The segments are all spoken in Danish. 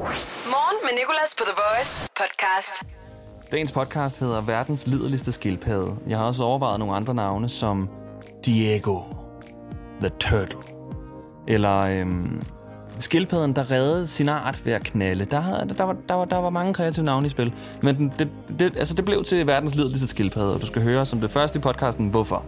Morgen med Nicolas på The Voice podcast. Dagens podcast hedder Verdens liderligste skildpadde. Jeg har også overvejet nogle andre navne som Diego, The Turtle, eller øhm, skildpadden, der reddede sin art ved at knalde. Der, havde, der, var, der, var, der var mange kreative navne i spil, men den, det, det, altså det blev til verdens liderligste skildpadde, og du skal høre som det første i podcasten, hvorfor.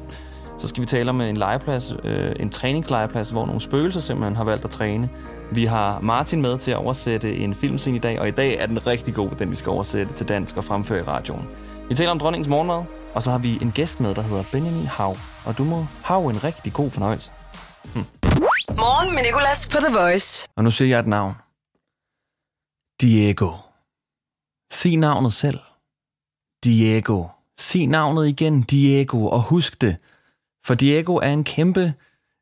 Så skal vi tale om en legeplads, øh, en træningslegeplads, hvor nogle spøgelser simpelthen har valgt at træne. Vi har Martin med til at oversætte en filmscene i dag, og i dag er den rigtig god, den vi skal oversætte til dansk og fremføre i radioen. Vi taler om dronningens morgenmad, og så har vi en gæst med, der hedder Benjamin Hav. Og du må have en rigtig god fornøjelse. Morgen med Nicolas på The Voice. Og nu siger jeg et navn. Diego. Sig navnet selv. Diego. Sig navnet igen, Diego, og husk det. For Diego er en kæmpe,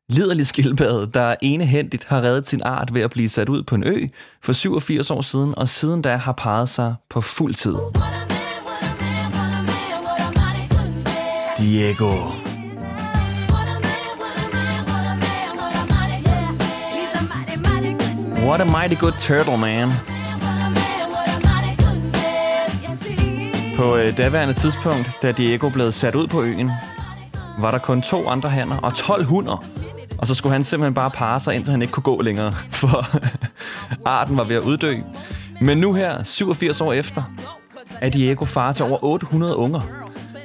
liderlig skildpadde, der enehændigt har reddet sin art ved at blive sat ud på en ø for 87 år siden, og siden da har parret sig på fuld tid. Diego. What a mighty good turtle, man. På øh, daværende tidspunkt, da Diego blev sat ud på øen, var der kun to andre hanner og 12 hunder. Og så skulle han simpelthen bare parre sig, indtil han ikke kunne gå længere, for arten var ved at uddø. Men nu her, 87 år efter, er Diego far til over 800 unger.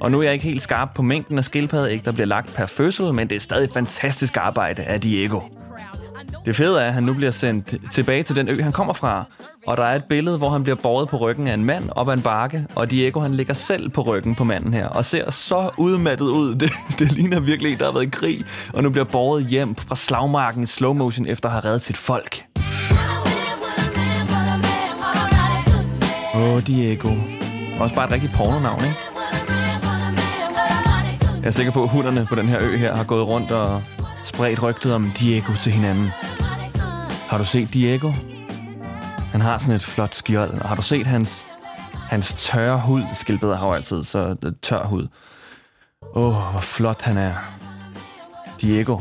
Og nu er jeg ikke helt skarp på mængden af skildpaddeæg, der bliver lagt per fødsel, men det er stadig fantastisk arbejde af Diego. Det fede er, at han nu bliver sendt tilbage til den ø, han kommer fra. Og der er et billede, hvor han bliver båret på ryggen af en mand op ad en bakke, og Diego han ligger selv på ryggen på manden her, og ser så udmattet ud. Det, det ligner virkelig en, der har været i krig, og nu bliver båret hjem fra slagmarken i slow motion efter at have reddet sit folk. Åh, oh, Diego. Også bare et rigtigt pornonavn, ikke? Jeg er sikker på, at hunderne på den her ø her har gået rundt og spredt rygtet om Diego til hinanden. Har du set Diego? Han har sådan et flot skjold, og har du set hans, hans tørre hud? Skildpadder har jo altid så øh, tør hud. Åh, oh, hvor flot han er. Diego.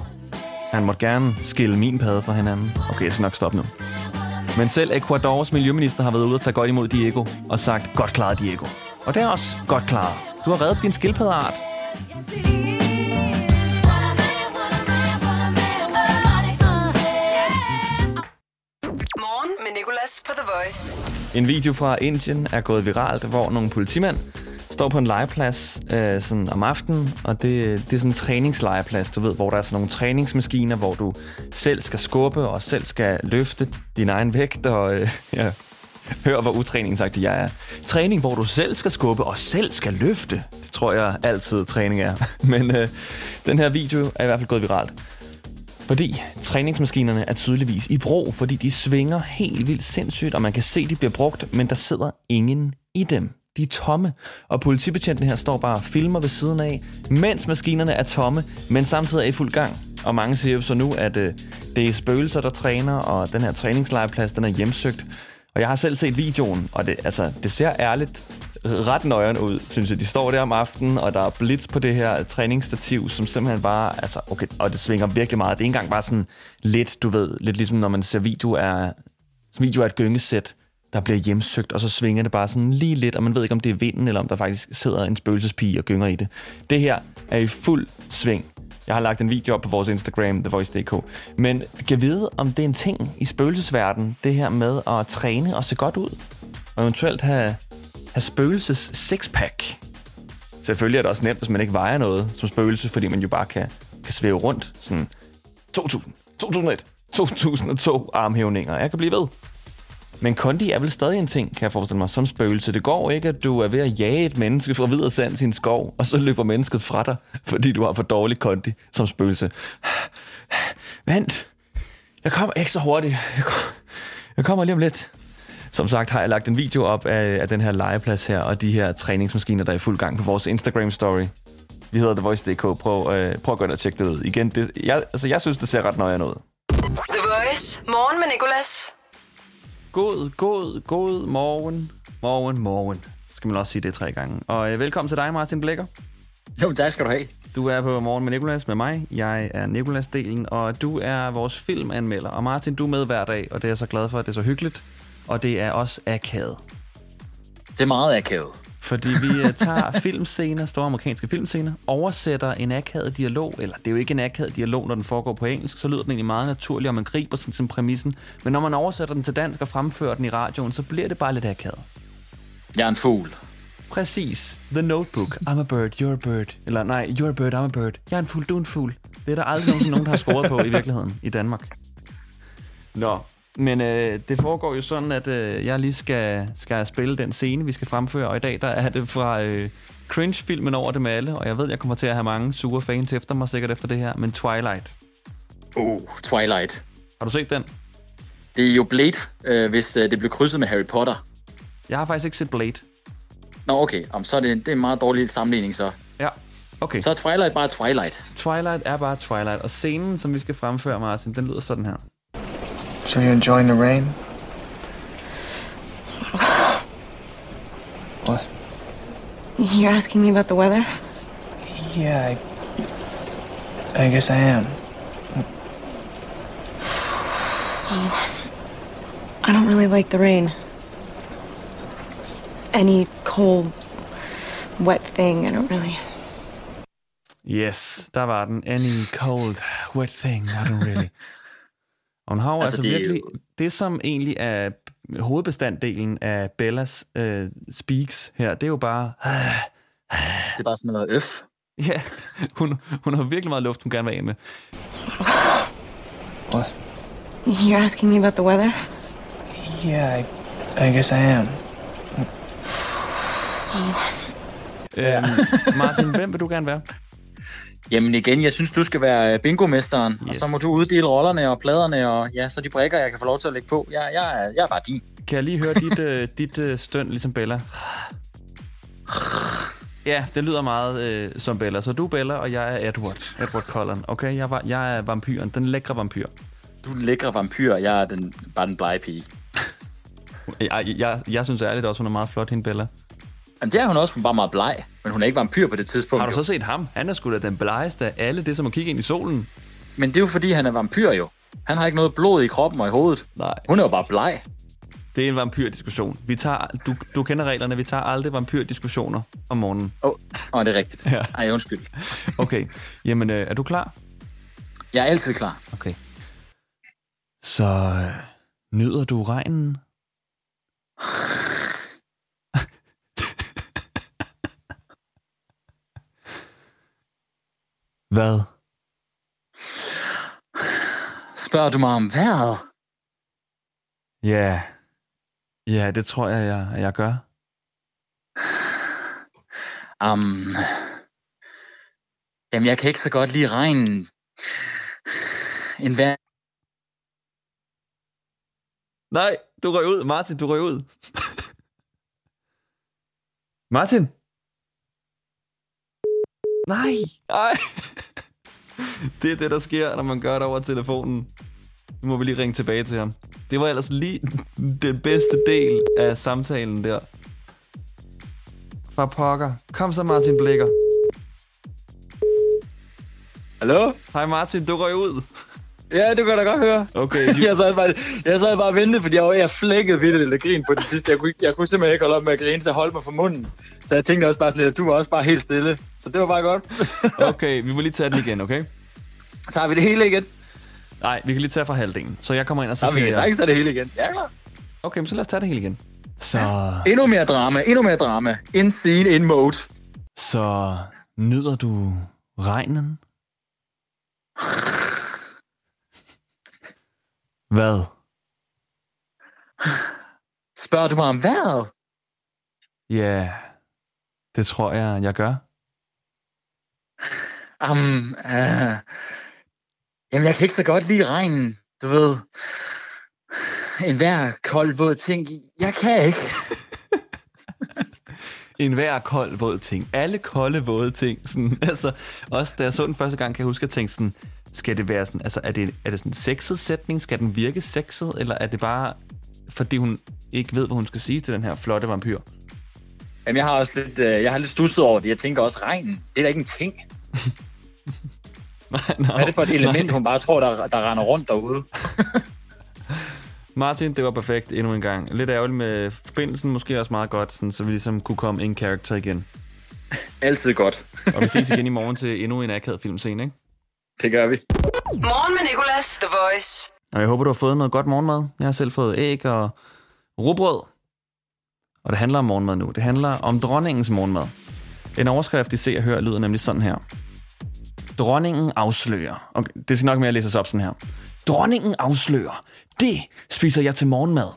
Han måtte gerne skille min padde fra hinanden. Okay, jeg skal nok stoppe nu. Men selv Ecuadors miljøminister har været ude og tage godt imod Diego og sagt, godt klaret Diego. Og det er også godt klaret. Du har reddet din skildpaddeart. Mads på The Voice. En video fra Indien er gået viralt, hvor nogle politimænd står på en legeplads øh, sådan om aftenen, og det, det er sådan en træningslegeplads, du ved, hvor der er sådan nogle træningsmaskiner, hvor du selv skal skubbe og selv skal løfte din egen vægt, og øh, ja, hør, hvor utræningsagtig jeg er. Træning, hvor du selv skal skubbe og selv skal løfte. Det tror jeg altid træning er. Men øh, den her video er i hvert fald gået viralt. Fordi træningsmaskinerne er tydeligvis i brug, fordi de svinger helt vildt sindssygt, og man kan se, at de bliver brugt, men der sidder ingen i dem. De er tomme, og politibetjenten her står bare og filmer ved siden af, mens maskinerne er tomme, men samtidig er i fuld gang. Og mange siger jo så nu, at øh, det er spøgelser, der træner, og den her træningslejeplads, den er hjemsøgt. Og jeg har selv set videoen, og det, altså, det ser ærligt ret nøjeren ud, synes jeg. De står der om aftenen, og der er blitz på det her træningsstativ, som simpelthen bare, altså, okay, og det svinger virkelig meget. Det er ikke engang bare sådan lidt, du ved, lidt ligesom når man ser video af, video af et gyngesæt, der bliver hjemsøgt, og så svinger det bare sådan lige lidt, og man ved ikke, om det er vinden, eller om der faktisk sidder en spøgelsespige og gynger i det. Det her er i fuld sving. Jeg har lagt en video op på vores Instagram, TheVoice.dk. Men kan vide, om det er en ting i spøgelsesverdenen, det her med at træne og se godt ud, og eventuelt have have spøgelses sixpack. Selvfølgelig er det også nemt, hvis man ikke vejer noget som spøgelse, fordi man jo bare kan, kan svæve rundt. Sådan 2000, 2001, 2002 armhævninger. Jeg kan blive ved. Men kondi er vel stadig en ting, kan jeg forestille mig, som spøgelse. Det går ikke, at du er ved at jage et menneske fra videre sand sin skov, og så løber mennesket fra dig, fordi du har for dårlig kondi som spøgelse. Vent. Jeg kommer ikke så hurtigt. Jeg kommer, jeg kommer lige om lidt. Som sagt har jeg lagt en video op af, af den her legeplads her, og de her træningsmaskiner, der er i fuld gang på vores Instagram-story. Vi hedder TheVoice.dk. Prøv, øh, prøv at gå ind og tjekke det ud. Igen, det, jeg, altså, jeg synes, det ser ret nøje ud. The Voice. Morgen med Nicolas. God, god, god morgen. Morgen, morgen. Skal man også sige det tre gange. Og øh, velkommen til dig, Martin Blækker. Jo, tak skal du have. Du er på Morgen med Nikolas med mig. Jeg er Nikolas-delen, og du er vores filmanmelder. Og Martin, du er med hver dag, og det er jeg så glad for, at det er så hyggeligt. Og det er også akavet. Det er meget akavet. Fordi vi uh, tager filmscener, store amerikanske filmscener, oversætter en akavet dialog, eller det er jo ikke en akavet dialog, når den foregår på engelsk, så lyder den egentlig meget naturlig, og man griber sådan som præmissen. Men når man oversætter den til dansk og fremfører den i radioen, så bliver det bare lidt akavet. Jeg er en fugl. Præcis. The Notebook. I'm a bird, you're a bird. Eller nej, you're a bird, I'm a bird. Jeg er en fugl, du er en fugl. Det er der aldrig nogensinde nogen, der har scoret på i virkeligheden i Danmark. Nå, men øh, det foregår jo sådan, at øh, jeg lige skal, skal spille den scene, vi skal fremføre. Og i dag der er det fra øh, cringe-filmen over dem alle. Og jeg ved, jeg kommer til at have mange sure fans efter mig sikkert efter det her. Men Twilight. Uh, Twilight. Har du set den? Det er jo Blade, øh, hvis øh, det blev krydset med Harry Potter. Jeg har faktisk ikke set Blade. Nå, okay. Om, så er det, det er en meget dårlig sammenligning, så. Ja, okay. Så er Twilight bare Twilight. Twilight er bare Twilight. Og scenen, som vi skal fremføre, Martin, den lyder sådan her. So you're enjoying the rain? what? You're asking me about the weather? Yeah, I. I guess I am. Well, I don't really like the rain. Any cold, wet thing, I don't really. Yes, der var den. Any cold, wet thing, I don't really. Og hun har jo altså, Altså, det virkelig... jo- Det, som egentlig er hovedbestanddelen af Bellas øh, speaks her, det er jo bare... Det er bare sådan noget øf. Ja, hun, hun har virkelig meget luft, hun gerne vil af med. What? You're asking me about the weather? Yeah, I. I guess I am. Øhm, Martin, hvem vil du gerne være? Jamen igen, jeg synes, du skal være øh, bingomesteren. Yes. Og så må du uddele rollerne og pladerne, og ja, så de brækker, jeg kan få lov til at lægge på. Jeg, jeg, er, jeg er bare din. Kan jeg lige høre dit, øh, dit øh, støn, ligesom Bella? Ja, det lyder meget øh, som Bella. Så du er Bella, og jeg er Edward. Edward Cullen. Okay, jeg, var, jeg er vampyren. Den lækre vampyr. Du er den lækre vampyr, jeg er den, bare den blege pige. Jeg, jeg, jeg synes ærligt også, hun er meget flot, hende Bella. Jamen, det er hun også, hun bare meget bleg. Men hun er ikke vampyr på det tidspunkt. Har du jo. så set ham? Han er sgu da den blegeste af alle. Det er som at kigge ind i solen. Men det er jo fordi, han er vampyr jo. Han har ikke noget blod i kroppen og i hovedet. Nej. Hun er jo bare bleg. Det er en vampyrdiskussion. Vi tager, du, du kender reglerne. Vi tager aldrig vampyrdiskussioner om morgenen. Åh, oh, oh, det er rigtigt. Ja. Ej, undskyld. Okay. Jamen, øh, er du klar? Jeg er altid klar. Okay. Så øh, nyder du regnen? Hvad? Spørger du mig om vejret? Ja. Ja, det tror jeg, jeg, jeg gør. Um, jamen, jeg kan ikke så godt lide regnen. En vejr... Nej, du røg ud. Martin, du røg ud. Martin? Nej. Nej. Det er det, der sker, når man gør det over telefonen. Nu må vi lige ringe tilbage til ham. Det var ellers lige den bedste del af samtalen der. Fra pokker. Kom så, Martin Blikker. Hallo? Hej Martin, du røg ud. Ja, det kan jeg da godt høre. Okay, Jeg sad bare, jeg sad bare og ventede, fordi jeg, var- jeg flækkede vildt eller grin på det sidste. Jeg kunne, jeg kunne simpelthen ikke holde op med at grine, så jeg holdt mig for munden. Så jeg tænkte også bare sådan lidt, at du var også bare helt stille. Så det var bare godt. okay, vi må lige tage den igen, okay? Så tager vi det hele igen. Nej, vi kan lige tage fra halvdelen. Så jeg kommer ind og så vi siger kan jeg... sagtens tage det hele igen. Ja, klar. Okay, men så lad os tage det hele igen. Så, Endnu mere drama, endnu mere drama. In scene, in mode. så nyder du regnen? Hvad? Spørger du mig om vejret? Ja, det tror jeg, jeg gør. Um, uh, jamen, jeg kan ikke så godt lide regnen. Du ved, en hver kold våd ting. Jeg kan ikke. En hver kold, våd ting. Alle kolde, våde ting. Sådan, altså, også da jeg så den første gang, kan jeg huske at tænke sådan, skal det være sådan, altså er det, er det sådan en sexet sætning? Skal den virke sexet? Eller er det bare, fordi hun ikke ved, hvad hun skal sige til den her flotte vampyr? Jamen, jeg har også lidt, uh, jeg har lidt stusset over det. Jeg tænker også, regnen, det er da ikke en ting. Nej, nej, Hvad er det for et element, hun bare tror, der, der render rundt derude? Martin, det var perfekt endnu en gang. Lidt ærgerligt med forbindelsen, måske også meget godt, sådan, så vi ligesom kunne komme in character igen. Altid godt. Og vi ses igen i morgen til endnu en akavet filmscene, ikke? Det gør vi. Morgen med Nicolas, The Voice. Og jeg håber, du har fået noget godt morgenmad. Jeg har selv fået æg og rugbrød. Og det handler om morgenmad nu. Det handler om dronningens morgenmad. En overskrift, I ser og hører, lyder nemlig sådan her. Dronningen afslører. Okay, det skal nok mere læses op sådan her. Dronningen afslører. Det spiser jeg til morgenmad.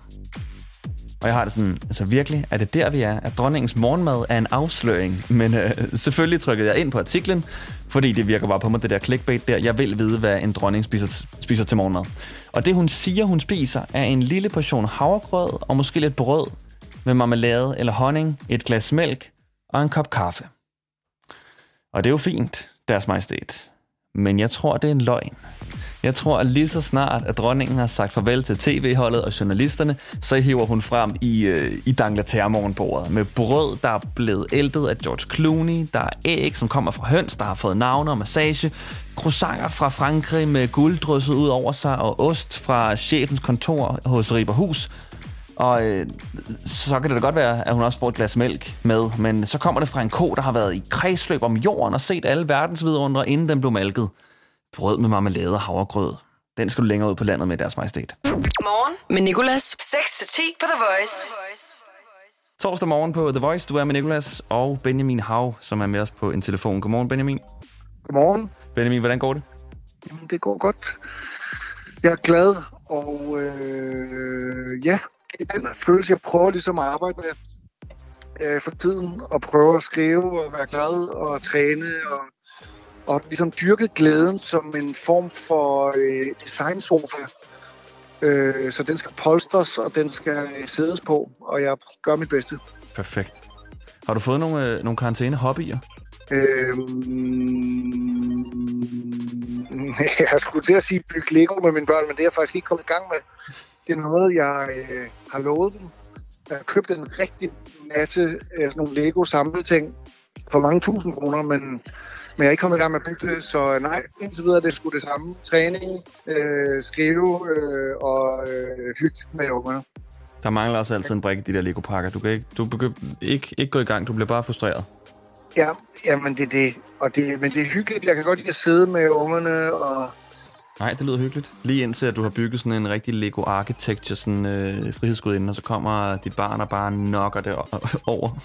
Og jeg har det sådan, altså virkelig, er det der, vi er? At dronningens morgenmad er en afsløring. Men øh, selvfølgelig trykkede jeg ind på artiklen, fordi det virker bare på mig, det der clickbait der. Jeg vil vide, hvad en dronning spiser, spiser til morgenmad. Og det, hun siger, hun spiser, er en lille portion havregrød og måske lidt brød med marmelade eller honning, et glas mælk og en kop kaffe. Og det er jo fint, deres majestæt. Men jeg tror, det er en løgn. Jeg tror, at lige så snart, at dronningen har sagt farvel til tv-holdet og journalisterne, så hiver hun frem i, øh, i Dangleterre-morgenbordet med brød, der er blevet æltet af George Clooney, der er æg, som kommer fra høns, der har fået navne og massage, croissanter fra Frankrig med guld drysset ud over sig, og ost fra chefens kontor hos Riberhus. Og øh, så kan det da godt være, at hun også får et glas mælk med, men så kommer det fra en ko, der har været i kredsløb om jorden og set alle verdens vidundere, inden den blev malket. Brød med marmelade og havregrød. Den skal du længere ud på landet med, deres majestæt. Morgen med Nicolas. 6-10 på The Voice. Torsdag morgen på The Voice, du er med Nicolas og Benjamin Hav, som er med os på en telefon. Godmorgen, Benjamin. Godmorgen. Benjamin, hvordan går det? Jamen, det går godt. Jeg er glad, og øh, ja, det er den følelse, jeg prøver ligesom at arbejde med øh, for tiden, og prøve at skrive og være glad og træne og, og ligesom dyrke glæden som en form for øh, designsofa. Øh, så den skal polstres, og den skal øh, sædes på, og jeg gør mit bedste. Perfekt. Har du fået nogle, øh, nogle karantæne-hobbyer? Øhm, jeg skulle til at sige bygge Lego med mine børn, men det er jeg faktisk ikke kommet i gang med. Det er noget, jeg øh, har lovet dem. Jeg har købt en rigtig masse øh, sådan nogle Lego samleting for mange tusind kroner, men, men jeg er ikke kommet i gang med at bygge det, så nej, indtil videre er det sgu det samme. Træning, øh, skrive øh, og øh, hygge med ungerne. Der mangler også altid en brik i de der Lego-pakker. Du kan ikke, du begy- ikke, ikke gå i gang, du bliver bare frustreret. Ja, jamen det er det. Og det. Men det er hyggeligt. Jeg kan godt lide at sidde med ungerne og Nej, det lyder hyggeligt. Lige indtil, at du har bygget sådan en rigtig Lego Architecture, sådan øh, frihedsgudinde, og så kommer dit barn og bare knocker det over.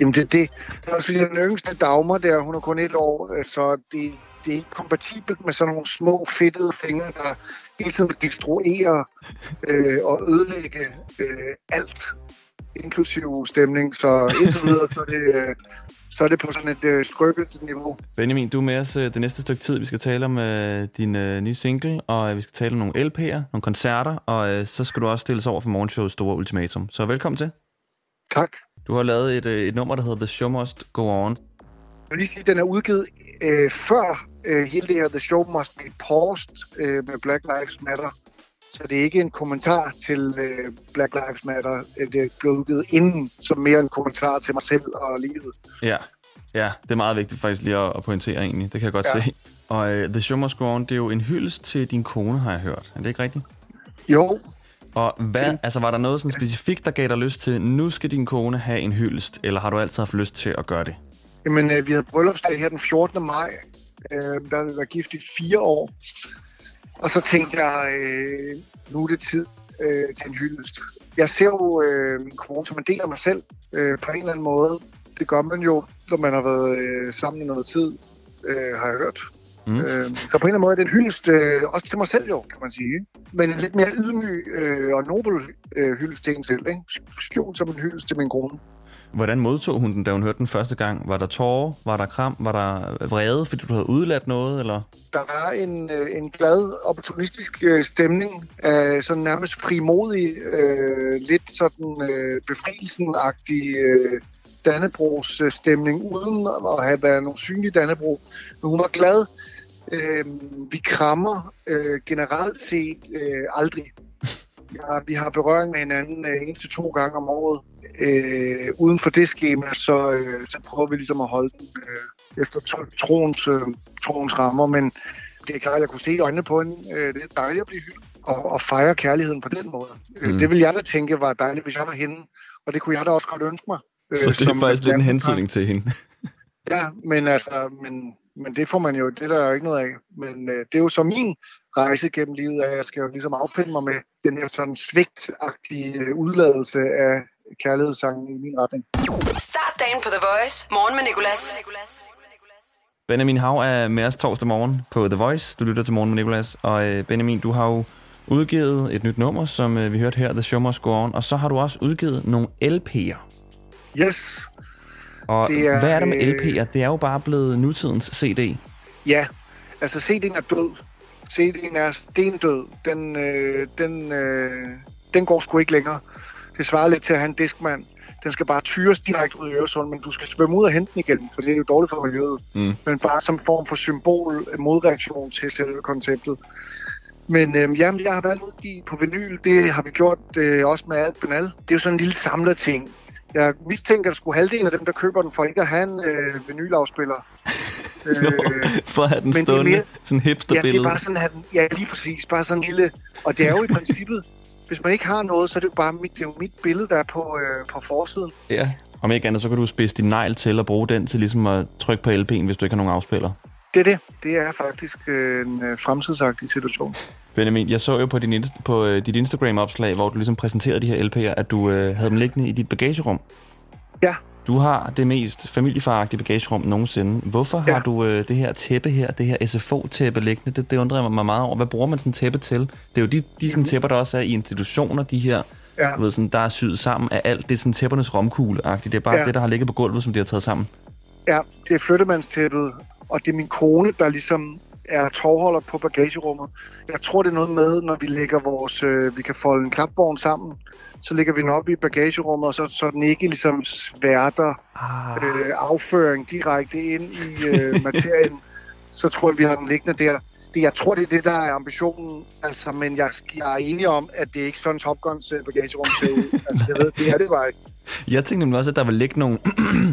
Jamen det er det. Det er også fordi den yngste Dagmar der, hun er kun et år, øh, så det, det er ikke kompatibelt med sådan nogle små fedtede fingre, der hele tiden vil destruere øh, og ødelægge øh, alt, inklusive stemning. Så indtil videre, så er det, øh, så er det på sådan et øh, skrøbeligt niveau. Benjamin, du er med os øh, det næste stykke tid. Vi skal tale om øh, din øh, nye single, og øh, vi skal tale om nogle LP'er, nogle koncerter, og øh, så skal du også stilles over for morgenshowets store ultimatum. Så velkommen til. Tak. Du har lavet et, øh, et nummer, der hedder The Show Must Go On. Jeg vil lige sige, at den er udgivet øh, før øh, hele det her The Show Must Be Paused øh, med Black Lives Matter. Så det er ikke en kommentar til øh, Black Lives Matter. Øh, Det er blevet udgivet inden, som mere en kommentar til mig selv og livet. Ja, ja det er meget vigtigt faktisk lige at, at pointere egentlig. Det kan jeg godt. Ja. se. Og øh, The Show Must Go On, det er jo en hyldest til din kone, har jeg hørt. Er det ikke rigtigt? Jo, Og hvad, altså, var der noget sådan specifikt, der gav dig lyst til, nu skal din kone have en hyldest, eller har du altid haft lyst til at gøre det? Jamen, øh, vi havde bryllupsdag her den 14. maj. Øh, der været gift i fire år. Og så tænkte jeg, øh, nu er det tid øh, til en hyldest. Jeg ser jo øh, min kone som en del af mig selv øh, på en eller anden måde. Det gør man jo, når man har været øh, sammen i noget tid, øh, har jeg hørt. Mm. Øh, så på en eller anden måde er det en hyldest, øh, også til mig selv jo, kan man sige. Men en lidt mere ydmyg øh, og nobel øh, hyldest til en selv. Ikke? Skjult som en hyldest til min kone. Hvordan modtog hun den, da hun hørte den første gang? Var der tårer? Var der kram? Var der vrede, fordi du havde udladt noget? Eller? der er en, øh, en glad, opportunistisk øh, stemning af sådan nærmest frimodig, øh, lidt sådan øh, befrielsen-agtig øh, Dannebrogs øh, stemning, uden at have været nogen synlig Dannebro. Men hun var glad. Øh, vi krammer øh, generelt set øh, aldrig. Ja, vi har berøring med hinanden øh, en til to gange om året. Øh, uden for det schema, så, øh, så prøver vi ligesom at holde den øh, efter tro- troens, øh, troens rammer. Men det er klart, at jeg kunne se i øjnene på hende. Øh, det er dejligt at blive hyldet. og, og fejre kærligheden på den måde. Mm. Mm. Det ville jeg da tænke var dejligt, hvis jeg var hende. Og det kunne jeg da også godt ønske mig. øh, Så det er som faktisk lidt en hensynning til hende. Ja, men altså, men, men det får man jo, det er der jo ikke noget af. Men øh, det er jo så min rejse gennem livet, at jeg skal jo ligesom affinde mig med den her sådan svigtagtige øh, udladelse af kærlighedssangen i min retning. Start dagen på The Voice. Morgen med Nicolas. Benjamin Hav er med os torsdag morgen på The Voice. Du lytter til Morgen med Nicolas. Og øh, Benjamin, du har jo udgivet et nyt nummer, som øh, vi hørte her, The Show Must Go On. Og så har du også udgivet nogle LP'er. Yes, Og Det er, hvad er der med øh, LP'er? Det er jo bare blevet nutidens CD. ja. Altså, CD'en er død. CD'en er stendød. Den, øh, den, øh, den går sgu ikke længere. Det svarer lidt til at have en diskmand. Den skal bare tyres direkte ud i Øresund, men du skal svømme ud og hente den igen, for det er jo dårligt for miljøet. Mm. Men bare som form for symbol, øh, modreaktion til selve konceptet. Men øh, jamen, jeg har valgt at udgive på vinyl. Det har vi gjort øh, også med alt Benal. Det er jo sådan en lille samlerting. Jeg mistænker, at skulle halvdelen af dem, der køber den, for ikke at have en øh, vinylafspiller. øh, For at have den men stående, mere- sådan en Ja, det hipsterbillede. er bare sådan, at den, ja, lige præcis, bare sådan en lille, og det er jo i princippet, hvis man ikke har noget, så er det jo bare mit, det er jo mit billede, der er på, øh, på forsiden. Ja. Om ikke andet, så kan du spidse din negl til at bruge den til ligesom at trykke på LP'en, hvis du ikke har nogen afspiller. Det er det. Det er faktisk øh, en øh, fremtidsagtig situation. Benjamin, jeg så jo på, din, på øh, dit Instagram-opslag, hvor du ligesom præsenterede de her LP'er, at du øh, havde dem liggende i dit bagagerum. Ja. Du har det mest familiefaragtige bagagerum nogensinde. Hvorfor Ja. har du øh, det her tæppe her, det her SFO-tæppe liggende? Det, det undrer jeg mig meget over. Hvad bruger man sådan tæppe til? Det er jo de, de sådan tæpper, der også er i institutioner, de her, Ja. du ved, sådan, der er syet sammen af alt. Det er sådan tæppernes romkugle-agtigt. Det er bare. Ja. det, der har ligget på gulvet, som de har taget sammen. Ja, det er flyttemandstæppet, og det er min kone, der ligesom er tovholder på bagagerummet. Jeg tror, det er noget med, når vi lægger vores, øh, vi kan folde en klapvogn sammen, så lægger vi den op i bagagerummet, og så, så den ikke ligesom sværter Ah. øh, afføring direkte ind i øh, materien, så tror jeg, vi har den liggende der. Det, jeg tror, det er det, der er ambitionen, altså, men jeg, jeg er enig om, at det er ikke sådan Top Guns bagagerum ser ud. Altså, jeg ved, det er det bare ikke. Jeg tænkte nemlig også, at der vil ligge nogle,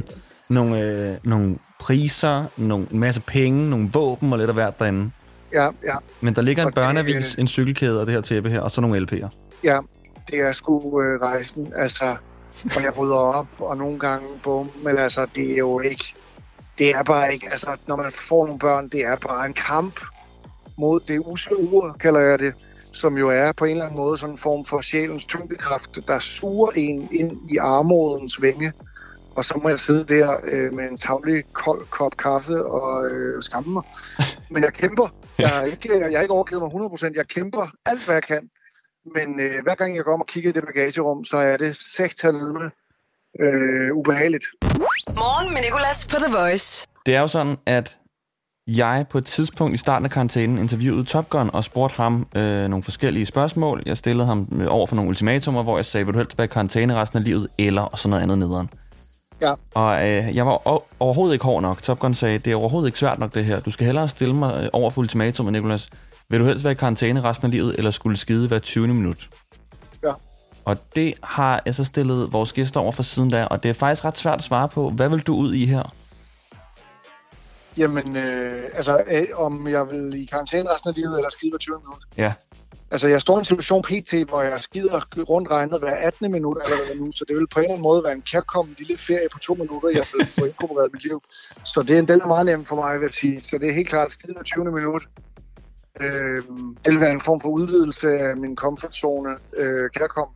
nogle, øh, nogle priser, nogle, en masse penge, nogle våben og lidt af hvert derinde. Ja, ja, Men der ligger en Og det- børneavis, en cykelkæde og det her tæppe her, og så nogle LP'er. ja. Det er sgu øh, rejsen, altså, og jeg rydder op, og nogle gange, bum, men altså, det er jo ikke, det er bare ikke, altså, når man får nogle børn, det er bare en kamp mod det usle ur, kalder jeg det, som jo er på en eller anden måde sådan en form for sjælens tyngdekraft, der suger en ind i armodens vinge, og så må jeg sidde der øh, med en tavlig kold kop kaffe og øh, skamme mig. Men jeg kæmper. Jeg har ikke, jeg har ikke overgivet mig 100%. Jeg kæmper alt, hvad jeg kan. Men øh, hver gang jeg går om og kigger i det bagagerum, så er det sektorledende øh, ubehageligt. Morgen med Nicolas på The Voice. Det er jo sådan, at jeg på et tidspunkt i starten af karantænen interviewede Top Gun og spurgte ham øh, nogle forskellige spørgsmål. Jeg stillede ham øh, over for nogle ultimatumer, hvor jeg sagde, vil du helst være i karantæne resten af livet, eller og sådan noget andet nederen. Ja. Og øh, jeg var overhovedet ikke hård nok. Top Gun sagde, det er overhovedet ikke svært nok det her. Du skal hellere stille mig øh, over for ultimatum, Nicolas. Vil du helst være i karantæne resten af livet, eller skulle skide hver 20. minut? Ja. Og det har jeg så stillet vores gæster over for siden der, og det er faktisk ret svært at svare på. Hvad vil du ud i her? Jamen, øh, altså, øh, om jeg vil i karantæne resten af livet, eller skide hver 20 minutter. Ja. Altså, jeg står i en situation pt., hvor jeg skider rundt regnet hver 18. minut allerede nu, så det vil på en eller anden måde være en kærkommen lille ferie på to minutter, jeg vil få inkorporeret i mit liv. Så det, den er meget nem for mig, vil jeg sige. Så det er helt klart skide hver 20. minut. Øh, det vil være en form for udvidelse af min comfort zone, øh, kærkommen.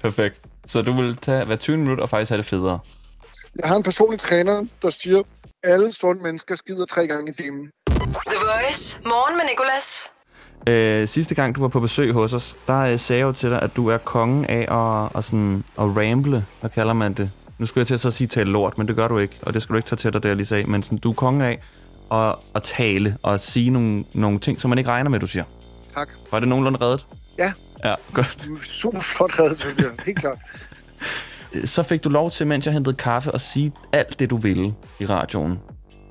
Perfekt. Så du vil tage hver 20 minutter og faktisk have det federe? Jeg har en personlig træner, der siger, alle sunde mennesker skider tre gange i timen. The Voice. Morgen med Nicolas. Øh, sidste gang, du var på besøg hos os, der øh, sagde jeg jo til dig, at du er kongen af at, at, sådan, at ramble. Hvad kalder man det? Nu skulle jeg til at så sige tale lort, men det gør du ikke. Og det skal du ikke tage til dig, jeg lige sagde. Men sådan, du er kongen af at, at tale og sige nogle, nogle ting, som man ikke regner med, du siger. Tak. Var det nogenlunde reddet? Ja. Ja, godt. Super flot reddet, synes jeg. Helt klart. Så fik du lov til, mens jeg hentede kaffe, at sige alt det, du ville i radioen.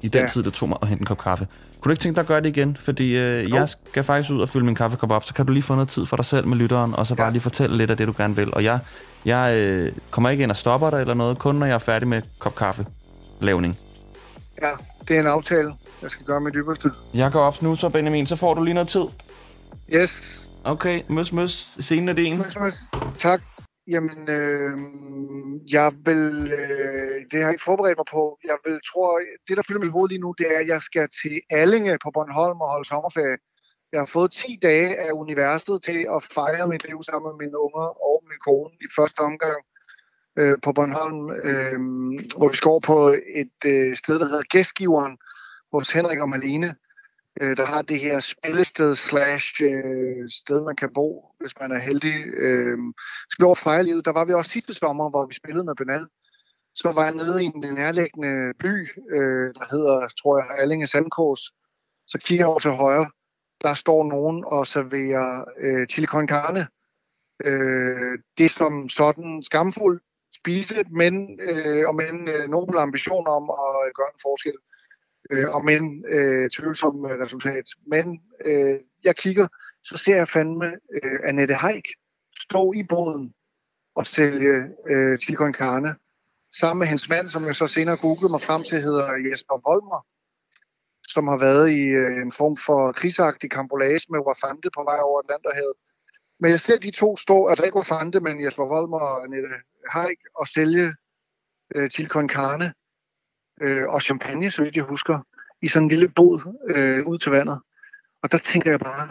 I den ja. Tid, det tog mig at hente en kop kaffe. Kunne du ikke tænke dig at gøre det igen? Fordi øh, Jo. jeg skal faktisk ud og fylde min kaffekop op, så kan du lige få noget tid for dig selv med lytteren, og så bare Ja. lige fortælle lidt af det, du gerne vil. Og jeg, jeg øh, kommer ikke ind og stopper dig eller noget, kun når jeg er færdig med kop kaffe. Lavning. Ja, det er en aftale. Jeg skal gøre mit ypperste. Jeg går op nu, så Benjamin, så får du lige noget tid. Yes. Okay, møs, møs. Scenen er din. Møs, møs. Tak. Jamen, øh, jeg vil... Øh, det har jeg ikke forberedt mig på. Jeg vil tror, det der fylder mit hoved lige nu, det er, at jeg skal til Allinge på Bornholm og holde sommerferie. Jeg har fået 10 dage af universet til at fejre mit liv sammen med mine unger og min kone i første omgang øh, på Bornholm, øh, hvor vi skal over på et øh, sted, der hedder Gæstgiveren hos Henrik og Malene, øh, der har det her spillested slash øh, sted, man kan bo, hvis man er heldig. Øh, skal vi over fejre. Der var vi også sidste sommer, hvor vi spillede med Benal. Så var jeg nede i en nærliggende by, øh, der hedder, tror jeg, Allinge Sandkors. Så kigger jeg over til højre. Der står nogen og serverer øh, chili con carne. Øh, det er som sådan skamfuld spise, men øh, og med en øh, nogle ambitioner om at gøre en forskel. Øh, Øh, og men en øh, tvivlsom øh, resultat. Men øh, jeg kigger, så ser jeg fandme øh, Annette Haik stå i båden og sælge øh, chili carne. Sammen med hendes mand, som jeg så senere googlede mig frem til, hedder Jesper Volmer, som har været i øh, en form for krigsagtig kambolage med Wafante på vej over Atlanterhavet. Men jeg ser de to stå, altså ikke Wafante, men Jesper Volmer og Annette Haik, og sælge øh, chili carne øh, og champagne, så vidt jeg husker, i sådan en lille båd øh, ud til vandet. Og der tænker jeg bare,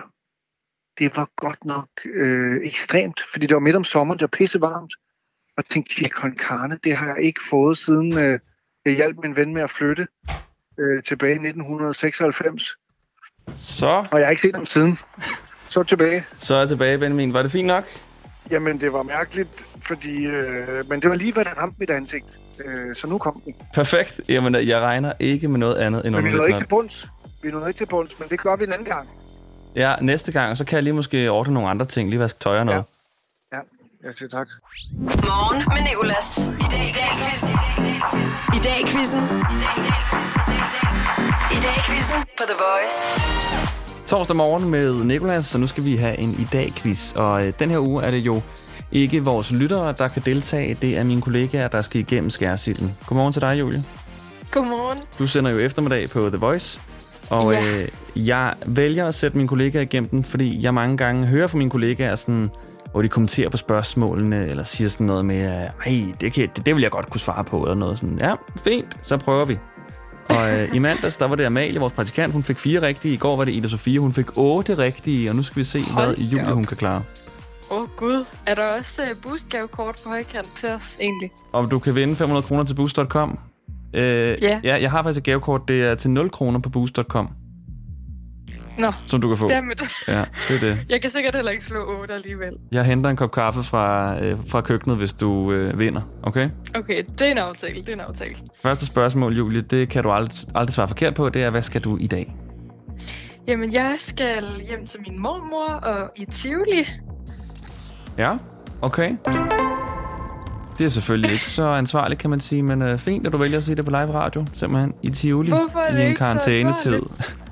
det var godt nok øh, ekstremt, fordi det var midt om sommeren, det var pisse varmt. Og jeg tænkte, chili con carne, det har jeg ikke fået siden øh, jeg hjalp min ven med at flytte øh, tilbage i 1996. Så, Og jeg har ikke set ham siden. Så tilbage. så er jeg tilbage, Benjamin. Var det fint nok? Jamen, det var mærkeligt, fordi... Øh, men det var lige, hvad der ramte mit ansigt. Øh, så nu kom den. Perfekt. Jamen, jeg regner ikke med noget andet end Men vi nåede ikke til bunds. Vi nåede ikke til bunds, men det gør vi en anden gang. Ja, næste gang, så kan jeg lige måske ordne nogle andre ting. Lige vaske tøj og noget. Ja, jeg siger tak. Morgen med Nicolas. I dag i dag quizzen. I dag i quizzen. I dag i dag quizzen. I dag i quizzen på The Voice. Torsdag morgen med Nikolas, så nu skal vi have en i dag quiz. Og øh, den her uge er det jo ikke vores lyttere, der kan deltage. Det er mine kollegaer, der skal igennem skærsilden. Godmorgen til dig, Julie. Godmorgen. Du sender jo eftermiddag på The Voice. Og Ja. øh, jeg vælger at sætte mine kollegaer igennem den, fordi jeg mange gange hører fra mine kollegaer, sådan, hvor de kommenterer på spørgsmålene, eller siger sådan noget med, "Ej, det, kan, det, det vil jeg godt kunne svare på, eller noget sådan. Ja, fint, så prøver vi. Og øh, i mandags, der var det Amalie, vores praktikant, hun fik fire rigtige. I går var det Ida Sofie, hun fik otte rigtige, og nu skal vi se, Hold hvad Julie op. hun kan klare. Åh oh, gud, er der også uh, boostgavekort på højkant til os egentlig? Og du kan vinde 500 kroner til boost.com. Øh, Ja. ja. Jeg har faktisk et gavekort, det er til 0 kroner på boost.com, Nå, som du kan få. dammit. Ja, det er det. Jeg kan sikkert heller ikke slå 8 alligevel. Jeg henter en kop kaffe fra, øh, fra køkkenet, hvis du øh, vinder, okay? Okay, det er en aftale, det er en aftale. Første spørgsmål, Julie, det kan du aldrig, aldrig svare forkert på. Det er, hvad skal du i dag? Jamen, jeg skal hjem til min mormor og i Tivoli. Ja, okay. Det er selvfølgelig ikke så ansvarligt, kan man sige, men øh, fint, at du vælger at sige det på live radio, simpelthen i Tivoli Hvorfor er det i en karantænetid.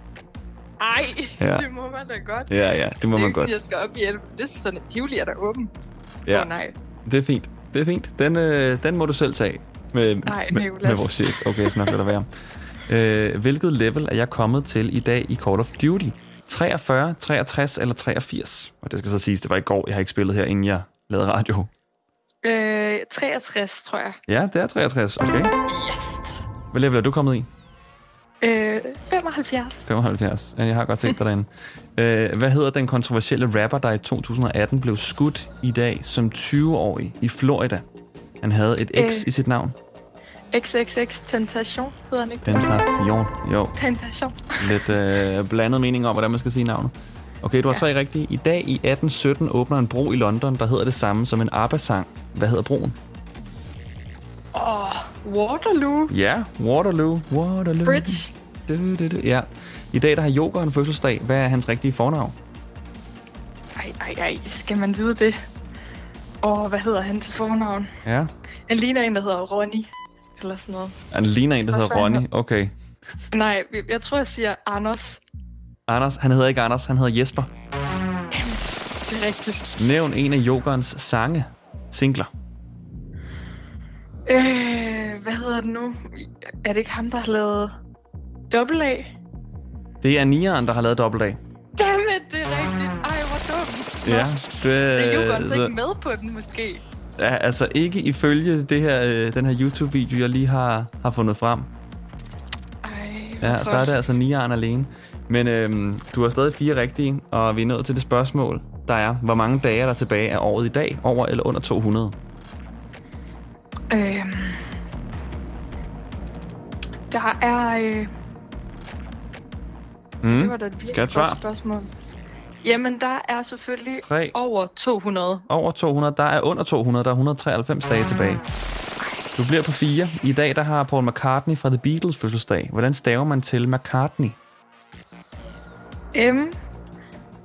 Ej, Ja. det må man da godt. ja, ja, det må det man godt. fordi jeg skal op i 11. Det er sådan, at Tivoli er der åben. Ja, Åh nej. det er fint. Det er fint. Den, øh, den må du selv tage med, Nej, med, med vores chef. Okay, så nok det være. Øh, hvilket level er jeg kommet til i dag i Call of Duty? 43, 63 eller 83? Og det skal så siges, det var i går. Jeg har ikke spillet her, inden jeg lavede radio. Øh, 63, tror jeg. Ja, det er 63. Okay. Yes. Hvad level er du kommet i? Øh, 75. 75. Ja, jeg har godt set dig derinde. Øh, hvad hedder den kontroversielle rapper, der i 2018 blev skudt i dag som 20-årig i Florida? Han havde et X Øh. i sit navn. XXX Tentation hedder han ikke? Jon. Jo, Tentation. lidt øh, blandet mening om, hvordan man skal sige navnet. Okay, du har Ja. tre rigtige. I dag i 1817 åbner en bro i London, der hedder det samme som en ABBA-sang. Hvad hedder broen? Waterloo. Ja, Waterloo. Waterloo. Bridge. Du, du, du. Ja. I dag der har Joker en fødselsdag. Hvad er hans rigtige fornavn? Ej, ej, ej. Skal man vide det? Åh, hvad hedder han til fornavn? Ja. Han ligner en, der hedder Ronny. Eller sådan noget. Han ligner en, der hedder? Ronny. Okay. Nej, jeg- tror, jeg siger Anders. Anders, han hedder ikke Anders, han hedder Jesper. Det er rigtigt. Nævn en af Jokerens sange. Singler. Øh, hvad hedder det nu? Er det ikke ham, der har lavet Double A? Det er Nieren, der har lavet dobbelt A. Dammit, det er rigtigt. Ej, hvor den. Ja, det, Er Jugend så så- ikke med på den, måske? Ja, altså ikke ifølge det her, øh, den her YouTube-video, jeg lige har, har fundet frem. Ej, Ja, der er det altså Nian alene. Men øhm, du har stadig fire rigtige, og vi er nået til det spørgsmål, der er, hvor mange dage er der tilbage af året i dag, over eller under 200? Øhm, der er... Øh, Mm. det var da et virkelig godt spørgsmål. Jamen, der er selvfølgelig Tre. over 200. Over 200, der er under 200, der er 193 dage tilbage. Du bliver på fire. I dag der har Paul McCartney fra The Beatles fødselsdag. Hvordan staver man til McCartney? M,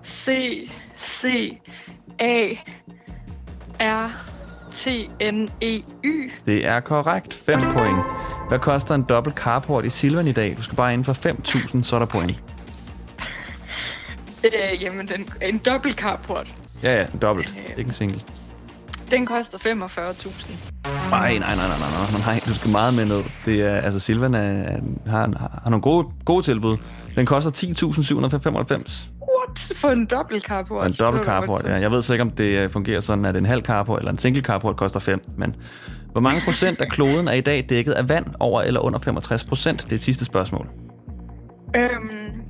C, C, A, R, T, N, E, Y. Det er korrekt. 5 point. Hvad koster en dobbelt carport i Silvan i dag? Du skal bare inden for 5.000, så er der point. Øh, jamen, den, en dobbelt carport. Ja, ja, en dobbelt. Ikke en single. Den koster 45.000. Nej, nej, nej, nej, nej, nej, nej, du skal meget med ned. Det er, altså Silvan er, har, har nogle gode, gode tilbud. Den koster 10.795. For en dobbelt carport? En dobbelt carport, ja. Jeg ved så ikke, om det øh, fungerer sådan, at en halv carport eller en single carport koster 5. Men hvor mange procent af kloden er i dag dækket af vand over eller under 65 procent? Det er et sidste spørgsmål. Øhm,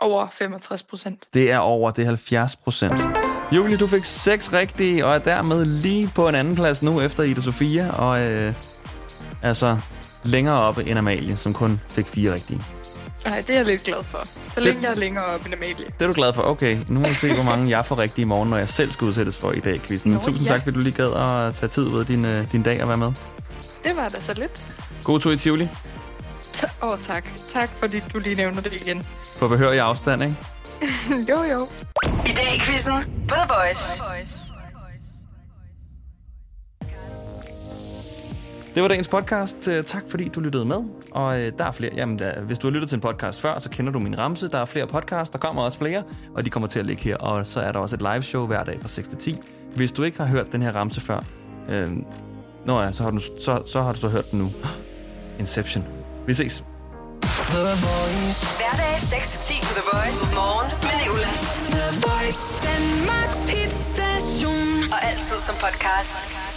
over 65 procent. Det er over, det er 70 procent. Julie, du fik 6 rigtige, og er dermed lige på en anden plads nu efter Ida Sofia, og øh, altså længere oppe end Amalie, som kun fik fire rigtige. Nej, det er jeg lidt glad for. Så længe jeg er længere oppe end Amalie. Det er du glad for. Okay, nu må vi se, hvor mange jeg får rigtige i morgen, når jeg selv skal udsættes for i dag, quizzen. Nå, Tusind ja. tak, fordi du lige gad at tage tid ud af din, øh, din dag og være med. Det var da så lidt. God tur i Tivoli. Åh, oh, tak. Tak, fordi du lige nævner det igen. På behørig afstand, ikke? jo, jo. I dag i quizzen The Voice. Det var dagens podcast. Øh, Tak fordi du lyttede med. Og øh, der er flere. Jamen, der, hvis du har lyttet til en podcast før, så kender du min ramse. Der er flere podcasts. Der kommer også flere, og de kommer til at ligge her. Og så er der også et live show hver dag fra 6 til 10. Hvis du ikke har hørt den her ramse før, øh, nå ja, så har, du, så, så har du så hørt den nu. Inception. Vi ses. Hverdag 6-10 på The Voice. Morgen med Nicolas. The Voice, Danmarks hitstation. Og altid som podcast.